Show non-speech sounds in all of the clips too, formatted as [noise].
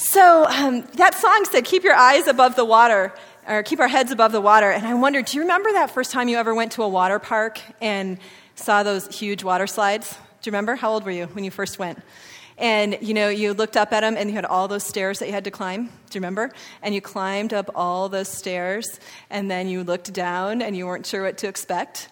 So um, that song said, Keep your eyes above the water, or keep our heads above the water. And I wondered, do you remember that first time you ever went to a water park and saw those huge water slides? Do you remember? How old were you when you first went? And you know, you looked up at them and you had all those stairs that you had to climb. Do you remember? And you climbed up all those stairs and then you looked down and you weren't sure what to expect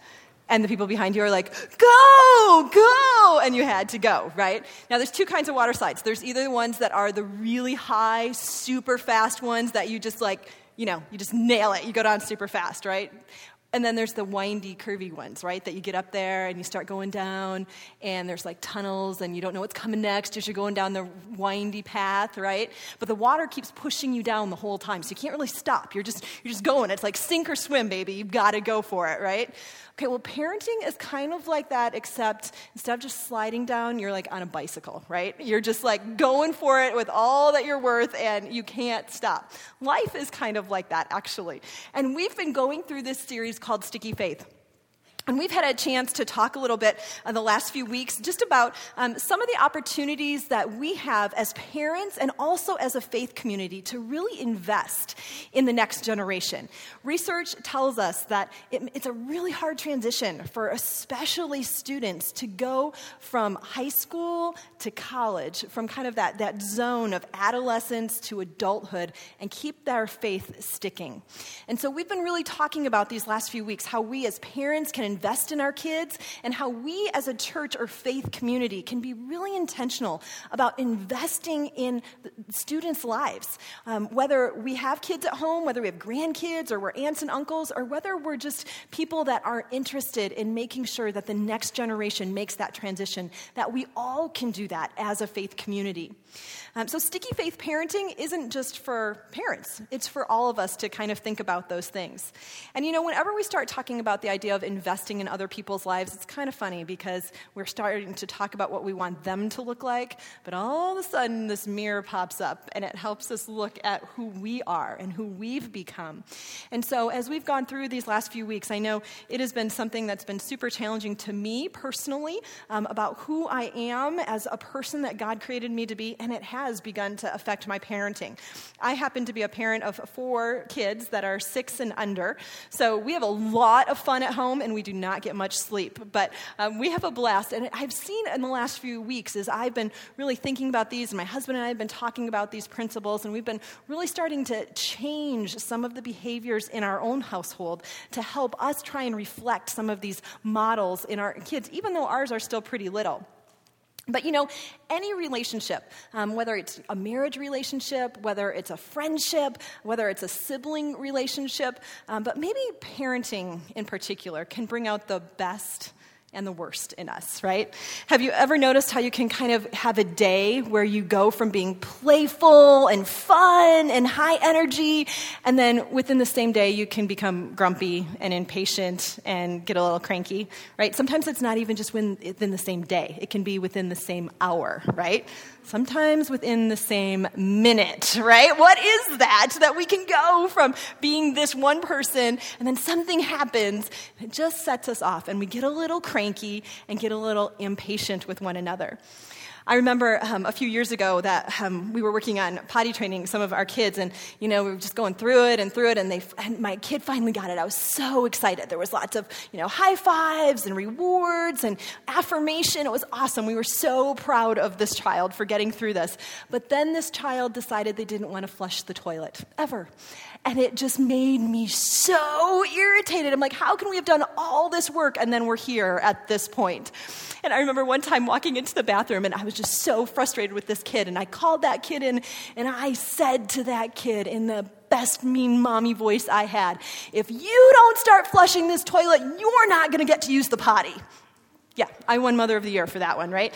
and the people behind you are like, go, go, and you had to go, right? Now, there's two kinds of water slides. There's either the ones that are the really high, super fast ones that you just like, you know, you just nail it. You go down super fast, right? And then there's the windy, curvy ones, right? That you get up there and you start going down, and there's like tunnels, and you don't know what's coming next as you're going down the windy path, right? But the water keeps pushing you down the whole time, so you can't really stop. You're just you're just going. It's like sink or swim, baby. You've got to go for it, right? Okay, well, parenting is kind of like that, except instead of just sliding down, you're like on a bicycle, right? You're just like going for it with all that you're worth, and you can't stop. Life is kind of like that, actually. And we've been going through this series called Sticky Faith. And we've had a chance to talk a little bit in the last few weeks just about um, some of the opportunities that we have as parents and also as a faith community to really invest in the next generation. Research tells us that it, it's a really hard transition for especially students to go from high school to college, from kind of that, that zone of adolescence to adulthood, and keep their faith sticking. And so we've been really talking about these last few weeks how we as parents can invest in our kids, and how we as a church or faith community can be really intentional about investing in students' lives. Um, whether we have kids at home, whether we have grandkids, or we're aunts and uncles, or whether we're just people that are interested in making sure that the next generation makes that transition, that we all can do that as a faith community. Um, so, sticky faith parenting isn't just for parents, it's for all of us to kind of think about those things. And you know, whenever we start talking about the idea of investing in other people's lives, it's kind of funny because we're starting to talk about what we want them to look like, but all of a sudden this mirror pops up and it helps us look at who we are and who we've become. And so, as we've gone through these last few weeks, I know it has been something that's been super challenging to me personally um, about who I am as a person that God created me to be, and it has begun to affect my parenting. I happen to be a parent of four kids that are six and under, so we have a lot of fun at home and we do not get much sleep, but um, we have a blast. And I've seen in the last few weeks as I've been really thinking about these, and my husband and I have been talking about these principles, and we've been really starting to change some of the behaviors in our own household to help us try and reflect some of these models in our kids, even though ours are still pretty little. But you know, any relationship, um, whether it's a marriage relationship, whether it's a friendship, whether it's a sibling relationship, um, but maybe parenting in particular can bring out the best and the worst in us, right? Have you ever noticed how you can kind of have a day where you go from being playful and fun and high energy, and then within the same day you can become grumpy and impatient and get a little cranky, right? Sometimes it's not even just within the same day, it can be within the same hour, right? Sometimes within the same minute, right? What is that? That we can go from being this one person and then something happens and it just sets us off and we get a little cranky and get a little impatient with one another. I remember um, a few years ago that um, we were working on potty training some of our kids, and you know we were just going through it and through it, and they and my kid finally got it. I was so excited. There was lots of you know high fives and rewards and affirmation. It was awesome. We were so proud of this child for getting through this. But then this child decided they didn't want to flush the toilet ever, and it just made me so irritated. I'm like, how can we have done all this work and then we're here at this point? And I remember one time walking into the bathroom and I was just so frustrated with this kid. And I called that kid in and I said to that kid in the best mean mommy voice I had, if you don't start flushing this toilet, you're not going to get to use the potty. Yeah, I won Mother of the Year for that one, right?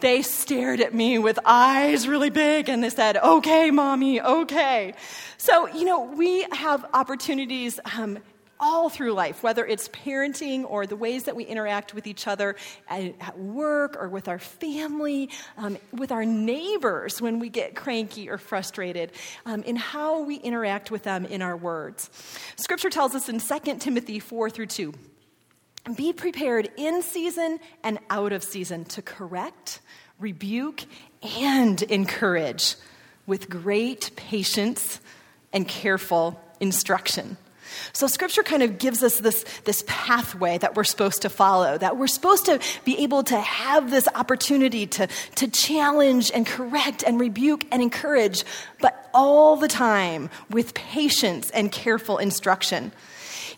They stared at me with eyes really big and they said, okay, mommy, okay. So, you know, we have opportunities um, all through life, whether it's parenting or the ways that we interact with each other at, work or with our family, um, with our neighbors when we get cranky or frustrated, um, in how we interact with them in our words. Scripture tells us in 2 Timothy 4 through 2 be prepared in season and out of season to correct, rebuke, and encourage with great patience and careful instruction. So, scripture kind of gives us this, this pathway that we're supposed to follow, that we're supposed to be able to have this opportunity to, to challenge and correct and rebuke and encourage, but all the time with patience and careful instruction.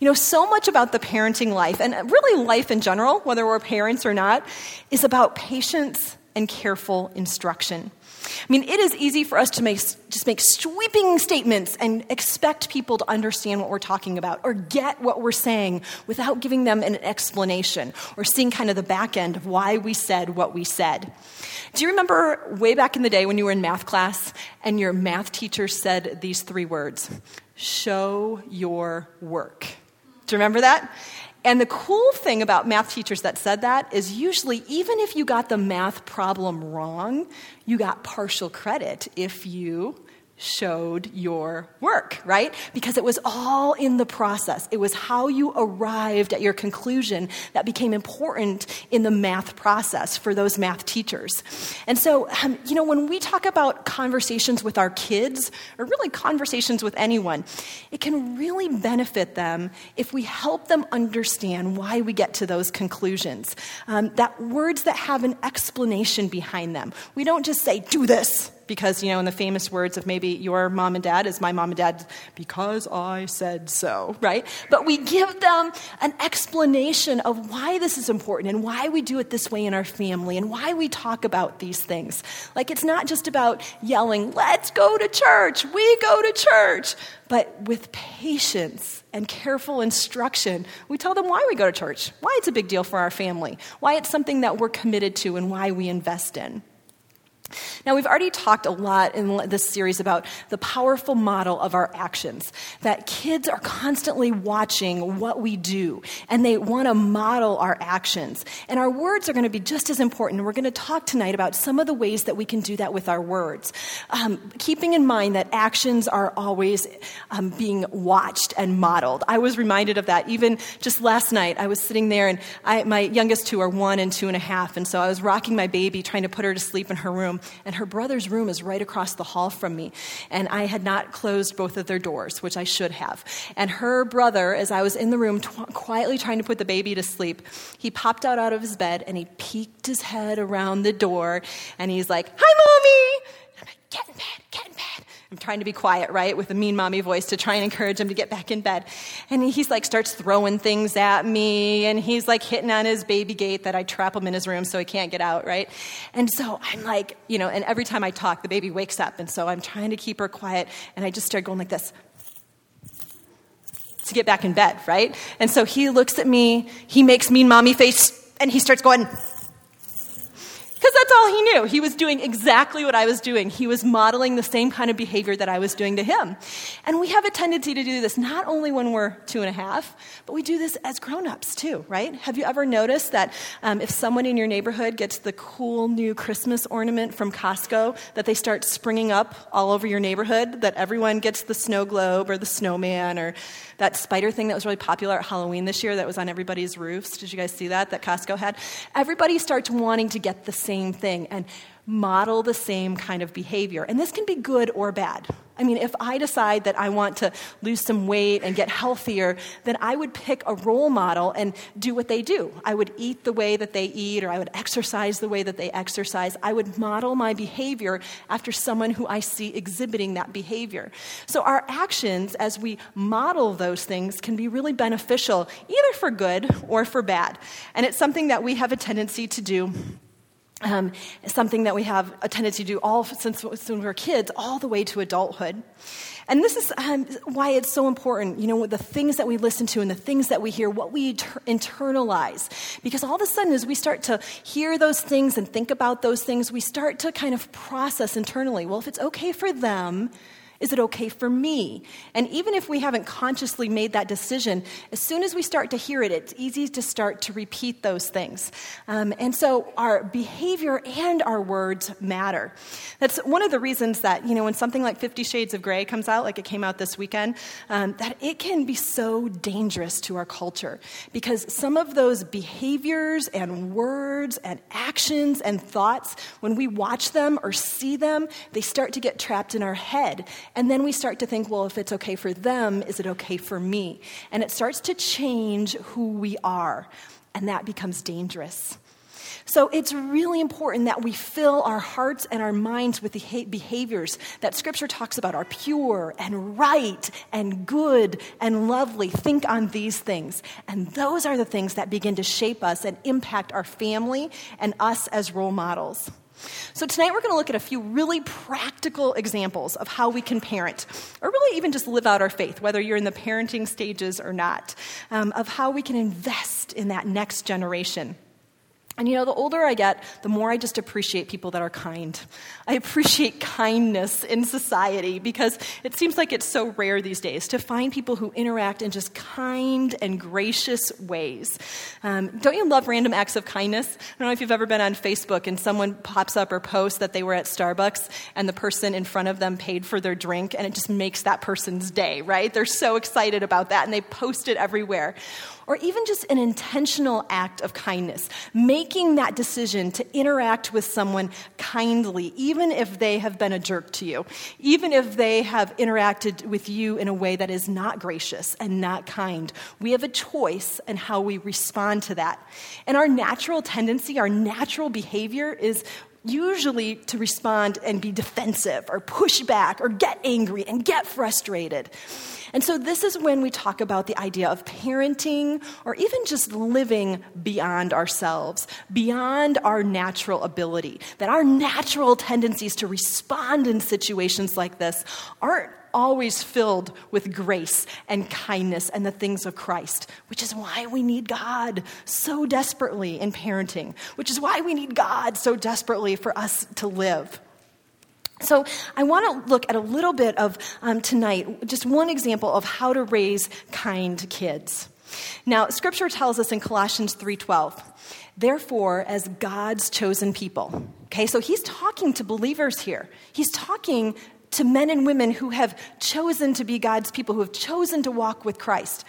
You know, so much about the parenting life, and really life in general, whether we're parents or not, is about patience and careful instruction. I mean, it is easy for us to make, just make sweeping statements and expect people to understand what we're talking about or get what we're saying without giving them an explanation or seeing kind of the back end of why we said what we said. Do you remember way back in the day when you were in math class and your math teacher said these three words? Show your work. Do you remember that? And the cool thing about math teachers that said that is usually, even if you got the math problem wrong, you got partial credit if you showed your work, right? Because it was all in the process. It was how you arrived at your conclusion that became important in the math process for those math teachers. And so, um, you know, when we talk about conversations with our kids, or really conversations with anyone, it can really benefit them if we help them understand why we get to those conclusions. Um, that words that have an explanation behind them. We don't just say, do this because, you know, in the famous words of maybe your mom and dad is my mom and dad, because I said so, right? But we give them an explanation of why this is important and why we do it this way in our family and why we talk about these things. Like, it's not just about yelling, let's go to church, we go to church, but with patience and careful instruction, we tell them why we go to church, why it's a big deal for our family, why it's something that we're committed to, and why we invest in. Now, we've already talked a lot in this series about the powerful model of our actions, that kids are constantly watching what we do, and they want to model our actions. And our words are going to be just as important. We're going to talk tonight about some of the ways that we can do that with our words. Um, keeping in mind that actions are always um, being watched and modeled. I was reminded of that even just last night. I was sitting there, and I, my youngest two are one and two and a half, and so I was rocking my baby, trying to put her to sleep in her room and her brother's room is right across the hall from me. And I had not closed both of their doors, which I should have. And her brother, as I was in the room t- quietly trying to put the baby to sleep, he popped out out of his bed and he peeked his head around the door and he's like, Hi, mommy! I'm like, Get in bed, get. I'm trying to be quiet, right, with a mean mommy voice to try and encourage him to get back in bed. And he's like, starts throwing things at me, and he's like hitting on his baby gate that I trap him in his room so he can't get out, right? And so I'm like, you know, and every time I talk, the baby wakes up, and so I'm trying to keep her quiet, and I just start going like this to get back in bed, right? And so he looks at me, he makes mean mommy face, and he starts going, because that's all he knew. He was doing exactly what I was doing. He was modeling the same kind of behavior that I was doing to him. And we have a tendency to do this not only when we're two and a half, but we do this as grown ups too, right? Have you ever noticed that um, if someone in your neighborhood gets the cool new Christmas ornament from Costco, that they start springing up all over your neighborhood? That everyone gets the snow globe or the snowman or that spider thing that was really popular at Halloween this year that was on everybody's roofs. Did you guys see that, that Costco had? Everybody starts wanting to get the same thing and model the same kind of behavior. And this can be good or bad. I mean, if I decide that I want to lose some weight and get healthier, then I would pick a role model and do what they do. I would eat the way that they eat, or I would exercise the way that they exercise. I would model my behavior after someone who I see exhibiting that behavior. So, our actions as we model those things can be really beneficial, either for good or for bad. And it's something that we have a tendency to do um, something that we have a tendency to do all since, since we were kids, all the way to adulthood. And this is um, why it's so important, you know, the things that we listen to and the things that we hear, what we ter- internalize. Because all of a sudden, as we start to hear those things and think about those things, we start to kind of process internally. Well, if it's okay for them, Is it okay for me? And even if we haven't consciously made that decision, as soon as we start to hear it, it's easy to start to repeat those things. Um, and so our behavior and our words matter. That's one of the reasons that, you know, when something like Fifty Shades of Grey comes out, like it came out this weekend, um, that it can be so dangerous to our culture because some of those behaviors and words and actions and thoughts, when we watch them or see them, they start to get trapped in our head. And then we start to think, well, if it's okay for them, is it okay for me? And it starts to change who we are. And that becomes dangerous. So it's really important that we fill our hearts and our minds with the behaviors that Scripture talks about are pure and right and good and lovely. Think on these things. And those are the things that begin to shape us and impact our family and us as role models. So, tonight we're going to look at a few really practical examples of how we can parent, or really even just live out our faith, whether you're in the parenting stages or not, um, of how we can invest in that next generation. And you know, the older I get, the more I just appreciate people that are kind. [laughs] I appreciate kindness in society because it seems like it's so rare these days to find people who interact in just kind and gracious ways. Um, don't you love random acts of kindness? I don't know if you've ever been on Facebook and someone pops up or posts that they were at Starbucks and the person in front of them paid for their drink and it just makes that person's day, right? They're so excited about that and they post it everywhere or even just an intentional act of kindness, making that decision to interact with someone kindly, even if they have been a jerk to you, even if they have interacted with you in a way that is not gracious and not kind. We have a choice in how we respond to that. And our natural tendency, our natural behavior is usually to respond and be defensive or push back or get angry and get frustrated. And so, this is when we talk about the idea of parenting or even just living beyond ourselves, beyond our natural ability. That our natural tendencies to respond in situations like this aren't always filled with grace and kindness and the things of Christ, which is why we need God so desperately in parenting, which is why we need God so desperately for us to live. So, I want to look at a little bit of um, tonight, just one example of how to raise kind kids. Now, Scripture tells us in Colossians 3:12, therefore, as God's chosen people. Okay, so he's talking to believers here. He's talking to men and women who have chosen to be God's people, who have chosen to walk with Christ.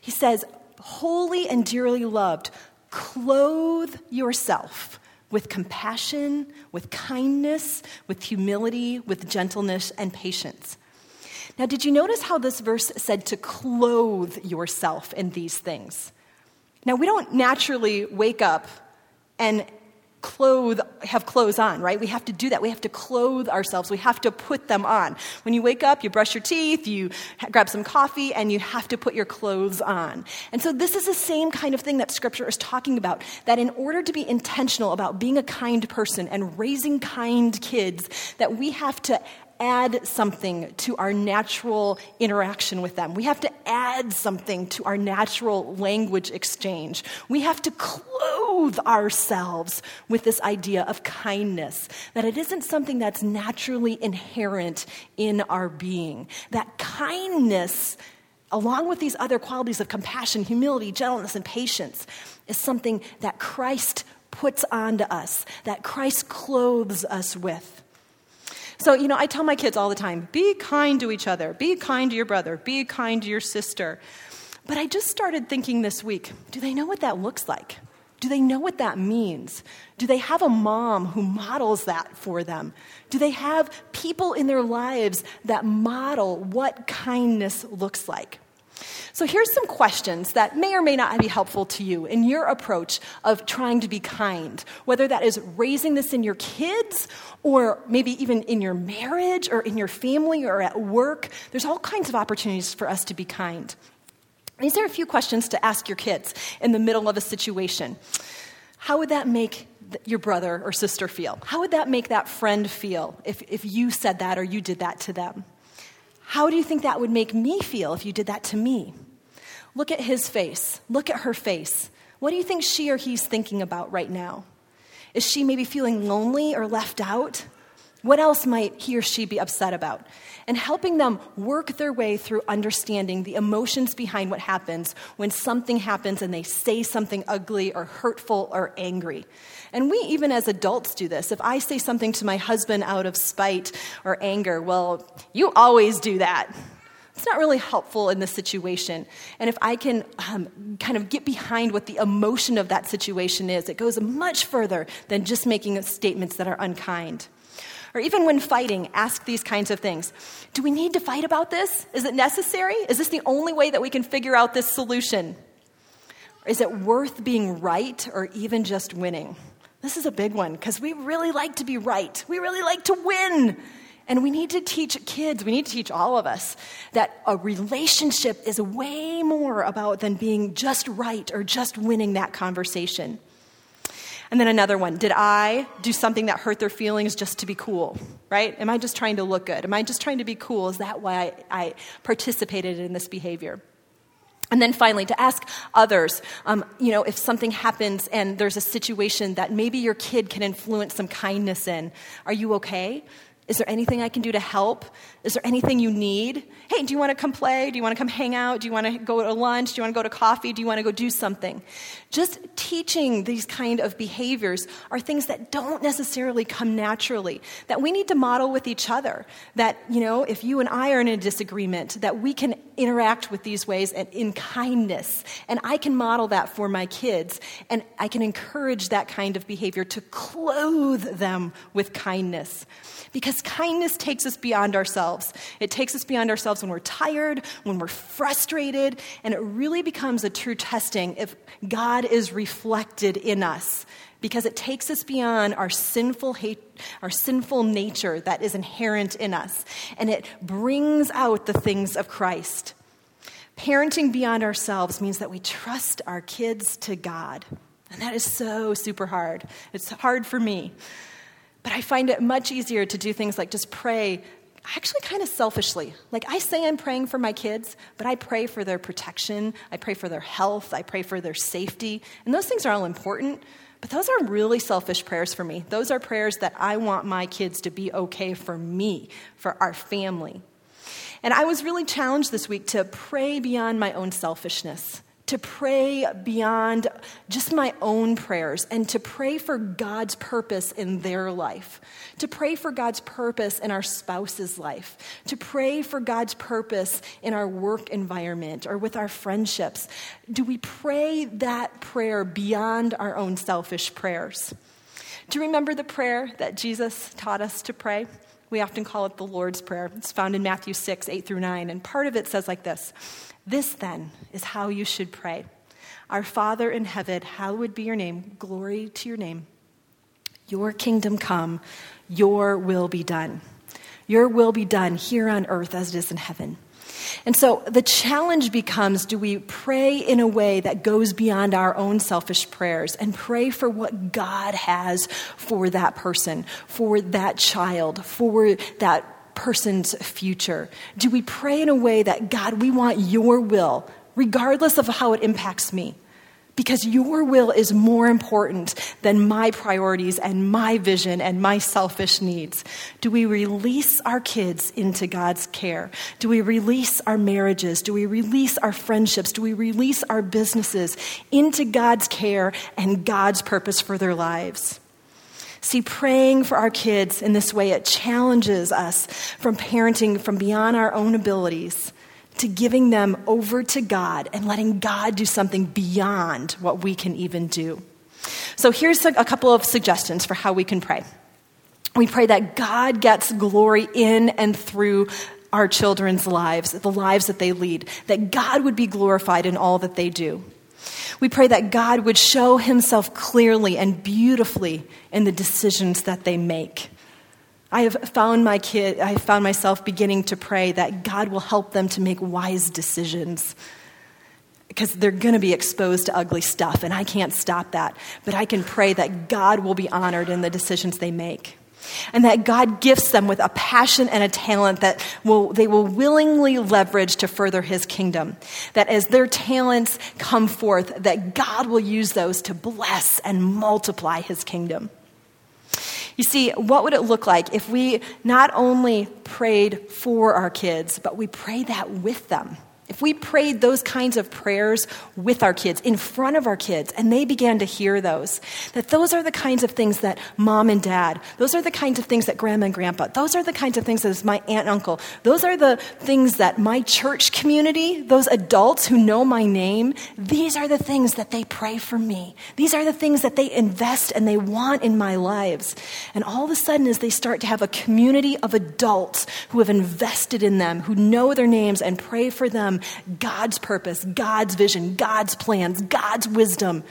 He says, holy and dearly loved, clothe yourself with compassion, with kindness, with humility, with gentleness and patience. Now, did you notice how this verse said to clothe yourself in these things? Now, we don't naturally wake up and clothe have clothes on right? We have to do that. We have to clothe ourselves. We have to put them on. When you wake up you brush your teeth you grab some coffee and you have to put your clothes on. And so this is the same kind of thing that scripture is talking about that in order to be intentional about being a kind person and raising kind kids that we have to add something to our natural interaction with them. We have to add something to our natural language exchange. We have to clothe ourselves with this idea of kindness, that it isn't something that's naturally inherent in our being. That kindness, along with these other qualities of compassion, humility, gentleness, and patience, is something that Christ puts onto us, that Christ clothes us with. So, you know, I tell my kids all the time be kind to each other, be kind to your brother, be kind to your sister. But I just started thinking this week do they know what that looks like? Do they know what that means? Do they have a mom who models that for them? Do they have people in their lives that model what kindness looks like? So here's some questions that may or may not be helpful to you in your approach of trying to be kind, whether that is raising this in your kids or maybe even in your marriage or in your family or at work. There's all kinds of opportunities for us to be kind. These are a few questions to ask your kids in the middle of a situation. How would that make your brother or sister feel? How would that make that friend feel if, if you said that or you did that to them? How do you think that would make me feel if you did that to me? Look at his face. Look at her face. What do you think she or he's thinking about right now? Is she maybe feeling lonely or left out? What else might he or she be upset about? And helping them work their way through understanding the emotions behind what happens when something happens and they say something ugly or hurtful or angry. And we, even as adults, do this. If I say something to my husband out of spite or anger, well, you always do that. It's not really helpful in this situation. And if I can um, kind of get behind what the emotion of that situation is, it goes much further than just making statements that are unkind. Or even when fighting, ask these kinds of things Do we need to fight about this? Is it necessary? Is this the only way that we can figure out this solution? Is it worth being right or even just winning? This is a big one because we really like to be right. We really like to win. And we need to teach kids, we need to teach all of us that a relationship is way more about than being just right or just winning that conversation. And then another one Did I do something that hurt their feelings just to be cool? Right? Am I just trying to look good? Am I just trying to be cool? Is that why I, I participated in this behavior? And then finally, to ask others, um, you know, if something happens and there's a situation that maybe your kid can influence some kindness in, are you okay? Is there anything I can do to help? Is there anything you need? Hey, do you want to come play? Do you want to come hang out? Do you want to go to lunch? Do you want to go to coffee? Do you want to go do something? Just teaching these kind of behaviors are things that don't necessarily come naturally, that we need to model with each other. That, you know, if you and I are in a disagreement, that we can interact with these ways and in kindness. And I can model that for my kids. And I can encourage that kind of behavior to clothe them with kindness. Because kindness takes us beyond ourselves. It takes us beyond ourselves when we're tired, when we're frustrated, and it really becomes a true testing if God is reflected in us. Because it takes us beyond our sinful hate, our sinful nature that is inherent in us, and it brings out the things of Christ. Parenting beyond ourselves means that we trust our kids to God. And that is so super hard. It's hard for me. But I find it much easier to do things like just pray, actually kind of selfishly. Like I say I'm praying for my kids, but I pray for their protection, I pray for their health, I pray for their safety. And those things are all important, but those are really selfish prayers for me. Those are prayers that I want my kids to be okay for me, for our family. And I was really challenged this week to pray beyond my own selfishness to pray beyond just my own prayers and to pray for God's purpose in their life, to pray for God's purpose in our spouse's life, to pray for God's purpose in our work environment or with our friendships. Do we pray that prayer beyond our own selfish prayers? Do you remember the prayer that Jesus taught us to pray? We often call it the Lord's Prayer. It's found in Matthew 6, 8 through 9. And part of it says like this this, then, is how you should pray Our Father in heaven, hallowed be your name, glory to your name. Your kingdom come, your will be done. Your will be done here on earth as it is in heaven. And so the challenge becomes do we pray in a way that goes beyond our own selfish prayers and pray for what God has for that person, for that child, for that person's future? Do we pray in a way that, God, we want your will, regardless of how it impacts me? Because your will is more important than my priorities and my vision and my selfish needs. Do we release our kids into God's care? Do we release our marriages? Do we release our friendships? Do we release our businesses into God's care and God's purpose for their lives? See, praying for our kids in this way, it challenges us from parenting from beyond our own abilities to giving them over to God and letting God do something beyond what we can even do. So, here's a couple of suggestions for how we can pray. We pray that God gets glory in and through our children's lives, the lives that they lead, that God would be glorified in all that they do. We pray that God would show himself clearly and beautifully in the decisions that they make. I have found my kid, I have found myself beginning to pray that God will help them to make wise decisions. Because they're going to be exposed to ugly stuff, and I can't stop that. But I can pray that God will be honored in the decisions they make and that God gifts them with a passion and a talent that will, they will willingly leverage to further his kingdom. That as their talents come forth, that God will use those to bless and multiply his kingdom. You see, what would it look like if we not only prayed for our kids, but we prayed that with them? If we prayed those kinds of prayers with our kids, in front of our kids, and they began to hear those, that those are the kinds of things that mom and dad, those are the kinds of things that grandma and grandpa, those are the kinds of things that my aunt and uncle, those are the things that my church community, those adults who know my name, these are the things that they pray for me. These are the things that they invest and they want in my lives. And all of a sudden, as they start to have a community of adults who have invested in them, who know their names and pray for them, God's purpose, God's vision, God's plans, God's wisdom,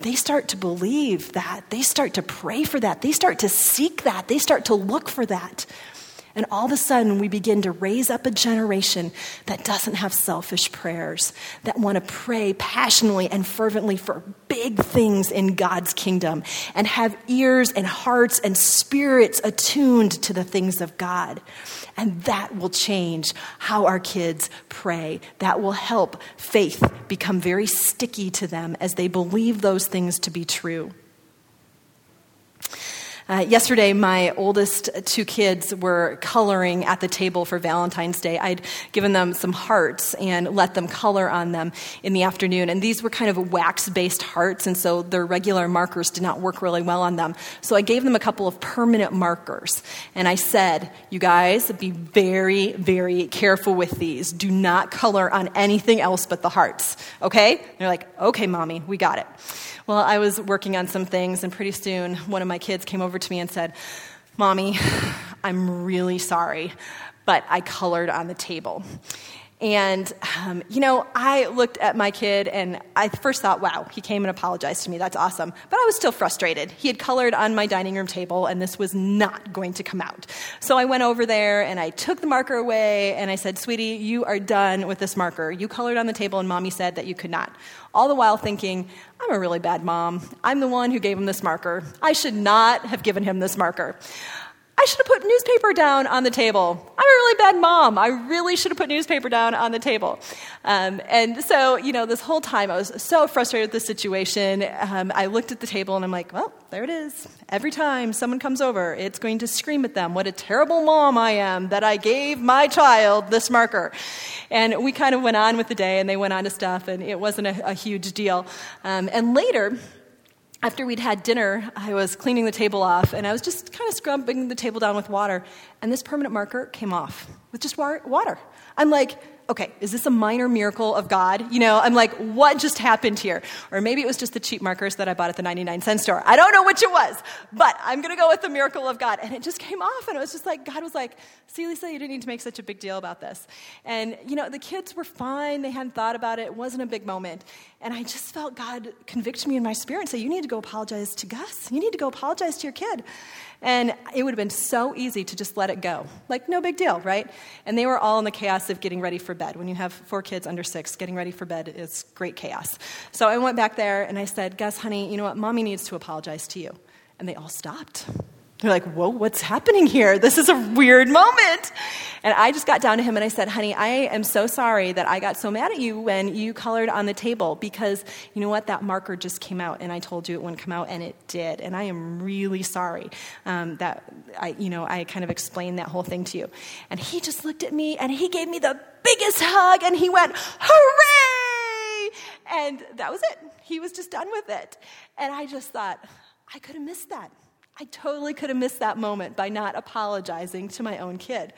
they start to believe that. They start to pray for that. They start to seek that. They start to look for that. And all of a sudden, we begin to raise up a generation that doesn't have selfish prayers, that want to pray passionately and fervently for big things in God's kingdom, and have ears and hearts and spirits attuned to the things of God. And that will change how our kids pray. That will help faith become very sticky to them as they believe those things to be true. Uh, yesterday, my oldest two kids were coloring at the table for Valentine's Day. I'd given them some hearts and let them color on them in the afternoon. And these were kind of wax based hearts, and so their regular markers did not work really well on them. So I gave them a couple of permanent markers. And I said, You guys, be very, very careful with these. Do not color on anything else but the hearts. Okay? they're like, Okay, mommy, we got it. Well, I was working on some things, and pretty soon one of my kids came over to me and said, Mommy, [sighs] I'm really sorry, but I colored on the table. And, um, you know, I looked at my kid and I first thought, wow, he came and apologized to me. That's awesome. But I was still frustrated. He had colored on my dining room table and this was not going to come out. So I went over there and I took the marker away and I said, sweetie, you are done with this marker. You colored on the table and mommy said that you could not. All the while thinking, I'm a really bad mom. I'm the one who gave him this marker. I should not have given him this marker. I should have put newspaper down on the table. I'm a really bad mom. I really should have put newspaper down on the table. Um, and so, you know, this whole time I was so frustrated with the situation. Um, I looked at the table and I'm like, well, there it is. Every time someone comes over, it's going to scream at them, what a terrible mom I am that I gave my child this marker. And we kind of went on with the day and they went on to stuff and it wasn't a, a huge deal. Um, and later, after we'd had dinner, I was cleaning the table off and I was just kind of scrubbing the table down with water, and this permanent marker came off with just water. I'm like, okay, is this a minor miracle of God? You know, I'm like, what just happened here? Or maybe it was just the cheap markers that I bought at the 99 cent store. I don't know which it was, but I'm going to go with the miracle of God. And it just came off, and it was just like, God was like, see, Lisa, you didn't need to make such a big deal about this. And, you know, the kids were fine. They hadn't thought about it. It wasn't a big moment. And I just felt God convict me in my spirit and say, you need to go apologize to Gus. You need to go apologize to your kid. And it would have been so easy to just let it go. Like, no big deal, right? And they were all in the chaos of getting ready for bed. When you have four kids under six, getting ready for bed is great chaos. So I went back there and I said, Gus, honey, you know what? Mommy needs to apologize to you. And they all stopped. They're like, whoa, what's happening here? This is a weird moment. And I just got down to him and I said, honey, I am so sorry that I got so mad at you when you colored on the table because you know what? That marker just came out and I told you it wouldn't come out and it did. And I am really sorry um, that I, you know, I kind of explained that whole thing to you. And he just looked at me and he gave me the biggest hug and he went, hooray! And that was it. He was just done with it. And I just thought, I could have missed that. I totally could have missed that moment by not apologizing to my own kid.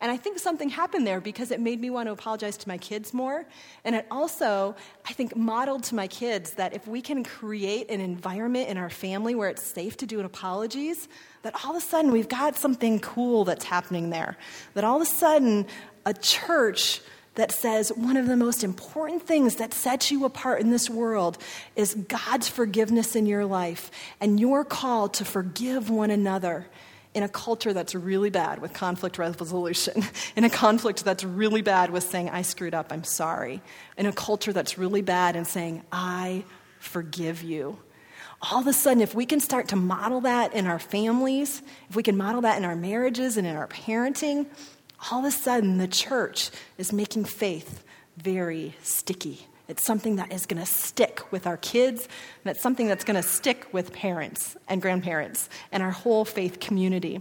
And I think something happened there because it made me want to apologize to my kids more. And it also, I think, modeled to my kids that if we can create an environment in our family where it's safe to do apologies, that all of a sudden we've got something cool that's happening there. That all of a sudden a church that says one of the most important things that sets you apart in this world is God's forgiveness in your life and your call to forgive one another in a culture that's really bad with conflict resolution, [laughs] in a conflict that's really bad with saying, I screwed up, I'm sorry, in a culture that's really bad and saying, I forgive you. All of a sudden, if we can start to model that in our families, if we can model that in our marriages and in our parenting, all of a sudden the church is making faith very sticky It's something that is going to stick with our kids, and it's something that's going to stick with parents and grandparents and our whole faith community.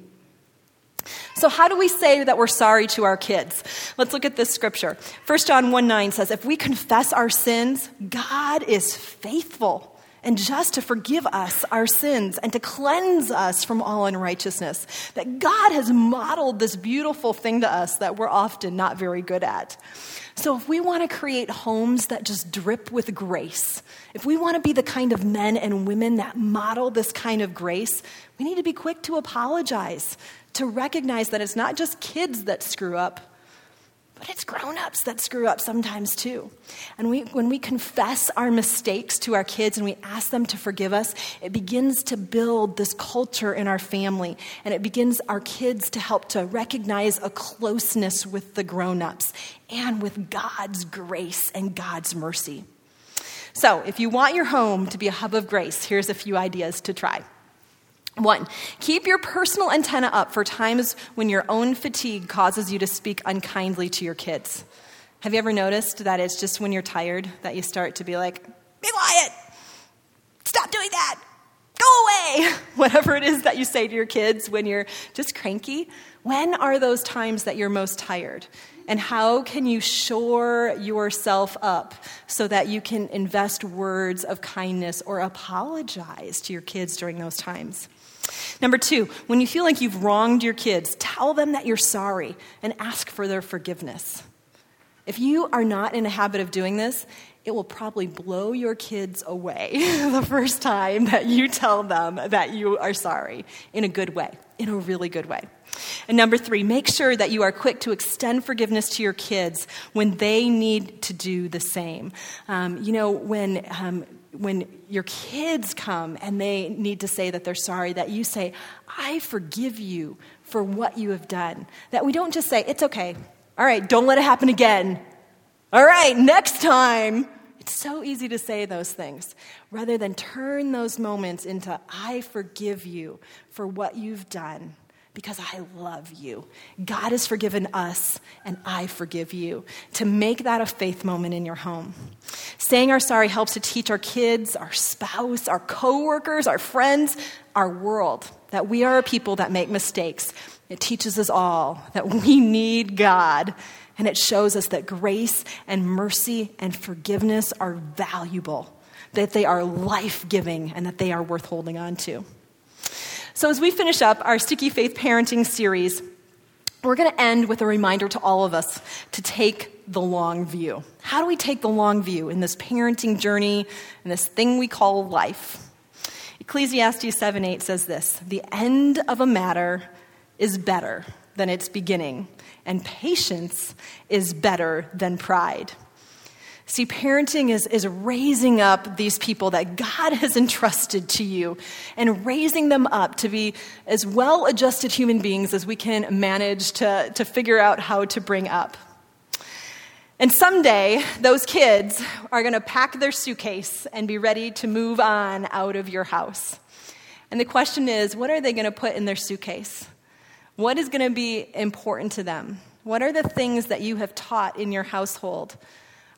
So, how do we say that we're sorry to our kids? Let's look at this scripture. 1 John 1 9 says, If we confess our sins, God is faithful and just to forgive us our sins and to cleanse us from all unrighteousness. That God has modeled this beautiful thing to us that we're often not very good at. So, if we want to create homes that just drip with grace, if we want to be the kind of men and women that model this kind of grace, we need to be quick to apologize, to recognize that it's not just kids that screw up, but it's grown ups that screw up sometimes too. And we, when we confess our mistakes to our kids and we ask them to forgive us, it begins to build this culture in our family. And it begins our kids to help to recognize a closeness with the grown ups and with God's grace and God's mercy. So, if you want your home to be a hub of grace, here's a few ideas to try. One, keep your personal antenna up for times when your own fatigue causes you to speak unkindly to your kids. Have you ever noticed that it's just when you're tired that you start to be like, be quiet, stop doing that, go away? [laughs] Whatever it is that you say to your kids when you're just cranky. When are those times that you're most tired? And how can you shore yourself up so that you can invest words of kindness or apologize to your kids during those times? Number two, when you feel like you've wronged your kids, tell them that you're sorry and ask for their forgiveness. If you are not in a habit of doing this, it will probably blow your kids away [laughs] the first time that you tell them that you are sorry in a good way, in a really good way. And number three, make sure that you are quick to extend forgiveness to your kids when they need to do the same. Um, you know, when um, when your kids come and they need to say that they're sorry, that you say, I forgive you for what you have done. That we don't just say, it's okay. All right, don't let it happen again. All right, next time. It's so easy to say those things rather than turn those moments into, I forgive you for what you've done because I love you. God has forgiven us, and I forgive you. To make that a faith moment in your home. Saying our sorry helps to teach our kids, our spouse, our coworkers, our friends, our world that we are a people that make mistakes. It teaches us all that we [laughs] need God, and it shows us that grace and mercy and forgiveness are valuable, that they are life giving, and that they are worth holding on to. So, as we finish up our Sticky Faith Parenting series, we're going to end with a reminder to all of us to take the long view. How do we take the long view in this parenting journey, in this thing we call life? Ecclesiastes 7 8 says this The end of a matter is better than its beginning, and patience is better than pride. See, parenting is, is raising up these people that God [laughs] has entrusted to you and raising them up to be as well adjusted human beings as we can manage to, to figure out how to bring up. And someday, those kids are going to pack their suitcase and be ready to move on out of your house. And the question is what are they going to put in their suitcase? What is going to be important to them? What are the things that you have taught in your household?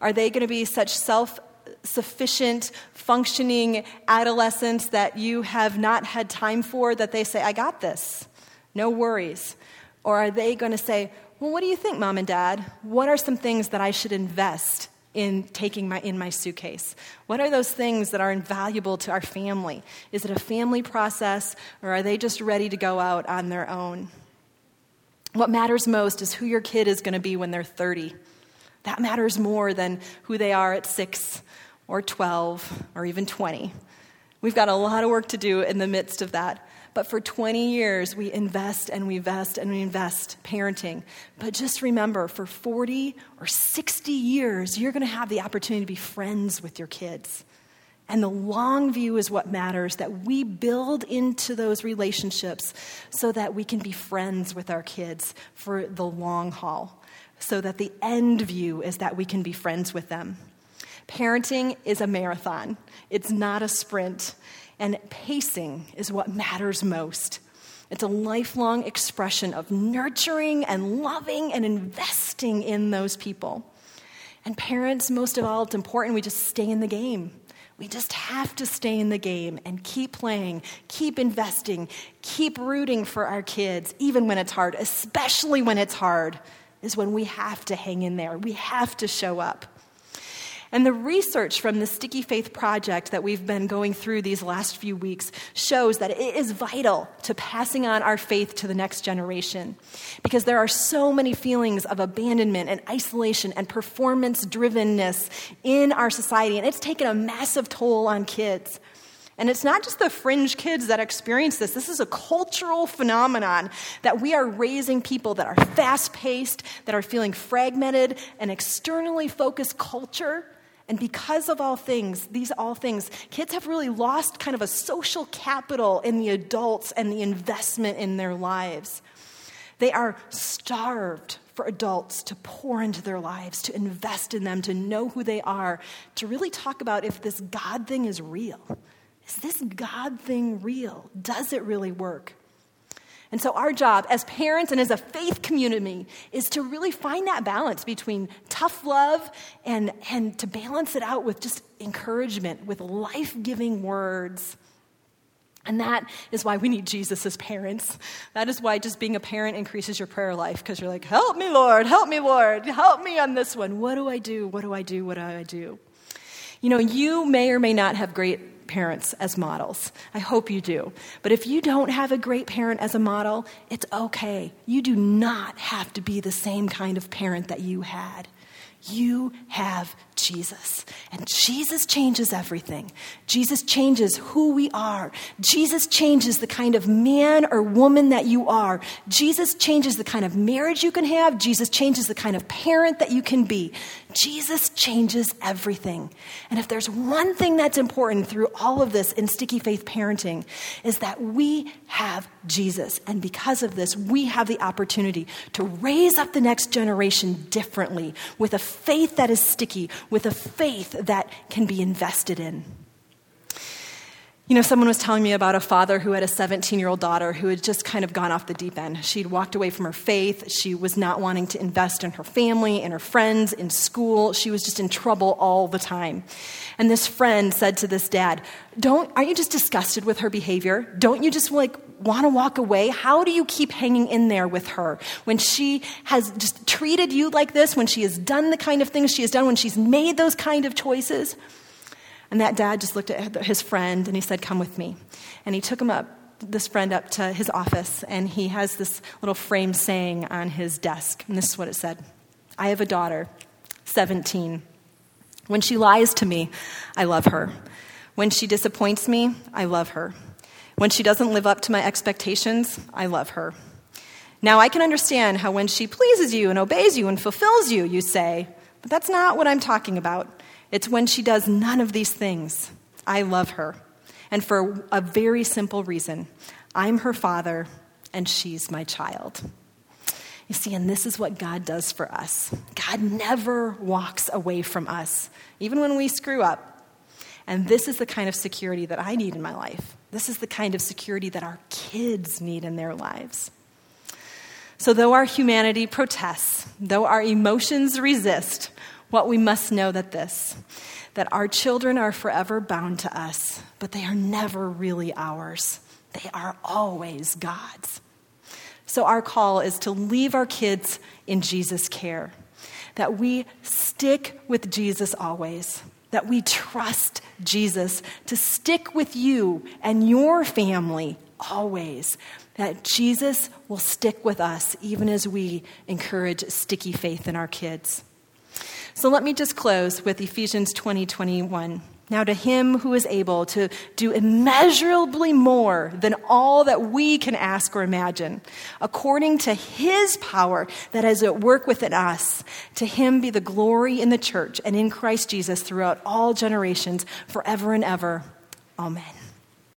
Are they going to be such self sufficient, functioning adolescents that you have not had time for that they say, I got this, no worries? Or are they going to say, Well, what do you think, mom and dad? What are some things that I should invest in taking my, in my suitcase? What are those things that are invaluable to our family? Is it a family process, or are they just ready to go out on their own? What matters most is who your kid is going to be when they're 30 that matters more than who they are at six or 12 or even 20. We've got a lot of work to do in the midst of that. But for 20 years, we invest and we invest and we invest parenting. But just remember, for 40 or 60 years, you're going to have the opportunity to be friends with your kids. And the long view is what matters that we build into those relationships so that we can be friends with our kids for the long haul so that the end view is that we can be friends with them. Parenting is a marathon, it's not a sprint, and pacing is what matters most. It's a lifelong expression of nurturing and loving and investing in those people. And parents, most of all, it's important we just stay in the game. We just have to stay in the game and keep playing, keep investing, keep rooting for our kids, even when it's hard, especially when it's hard, is when we have to hang in there. We have to show up. And the research from the Sticky Faith Project that we've been going through these last few weeks shows that it is vital to passing on our faith to the next generation. Because there are so many feelings of abandonment and isolation and performance drivenness in our society, and it's taken a massive toll on kids. And it's not just the fringe kids that experience this. This is a cultural phenomenon that we are raising people that are fast paced, that are feeling fragmented, an externally focused culture and because of all things, these all things, kids have really lost kind of a social capital in the adults and the investment in their lives. They are starved for adults to pour into their lives, to invest in them, to know who they are, to really talk about if this God thing is real. Is this God thing real? Does it really work? And so, our job as parents and as a faith community is to really find that balance between tough love and, and to balance it out with just encouragement, with life giving words. And that is why we need Jesus as parents. That is why just being a parent increases your prayer life because you're like, help me, Lord, help me, Lord, help me on this one. What do I do? What do I do? What do I do? You know, you may or may not have great parents as models. I hope you do. But if you don't have a great parent as a model, it's okay. You do not have to be the same kind of parent that you had. You have Jesus. And Jesus changes everything. Jesus changes who we are. Jesus changes the kind of man or woman that you are. Jesus changes the kind of marriage you can have. Jesus changes the kind of parent that you can be. Jesus changes everything. And if there's one thing that's important through all of this in sticky faith parenting, is that we have Jesus. And because of this, we have the opportunity to raise up the next generation differently with a faith that is sticky, with a faith that can be invested in. You know, someone was telling me about a father who had a 17 year old daughter who had just kind of gone off the deep end. She'd walked away from her faith. She was not wanting to invest in her family, in her friends, in school. She was just in trouble all the time. And this friend said to this dad, Don't, aren't you just disgusted with her behavior? Don't you just like want to walk away? How do you keep hanging in there with her when she has just treated you like this, when she has done the kind of things she has done, when she's made those kind of choices? And that dad just looked at his friend and he said, Come with me. And he took him up, this friend up to his office, and he has this little frame saying on his desk. And this is what it said I have a daughter, 17. When she lies to me, I love her. When she disappoints me, I love her. When she doesn't live up to my expectations, I love her. Now, I can understand how when she pleases you and obeys you and fulfills you, you say, but that's not what I'm talking about. It's when she does none of these things. I love her. And for a very simple reason I'm her father, and she's my child. You see, and this is what God does for us God never walks away from us, even when we screw up. And this is the kind of security that I need in my life. This is the kind of security that our kids need in their lives. So, though our humanity protests, though our emotions resist, what we must know that this that our children are forever bound to us, but they are never really ours. They are always God's. So, our call is to leave our kids in Jesus' care, that we stick with Jesus always, that we trust Jesus to stick with you and your family always, that Jesus will stick with us even as we encourage sticky faith in our kids. So let me just close with Ephesians 20 21. Now, to him who is able to do immeasurably more than all that we can ask or imagine, according to his power that is at work within us, to him be the glory in the church and in Christ Jesus throughout all generations, forever and ever. Amen.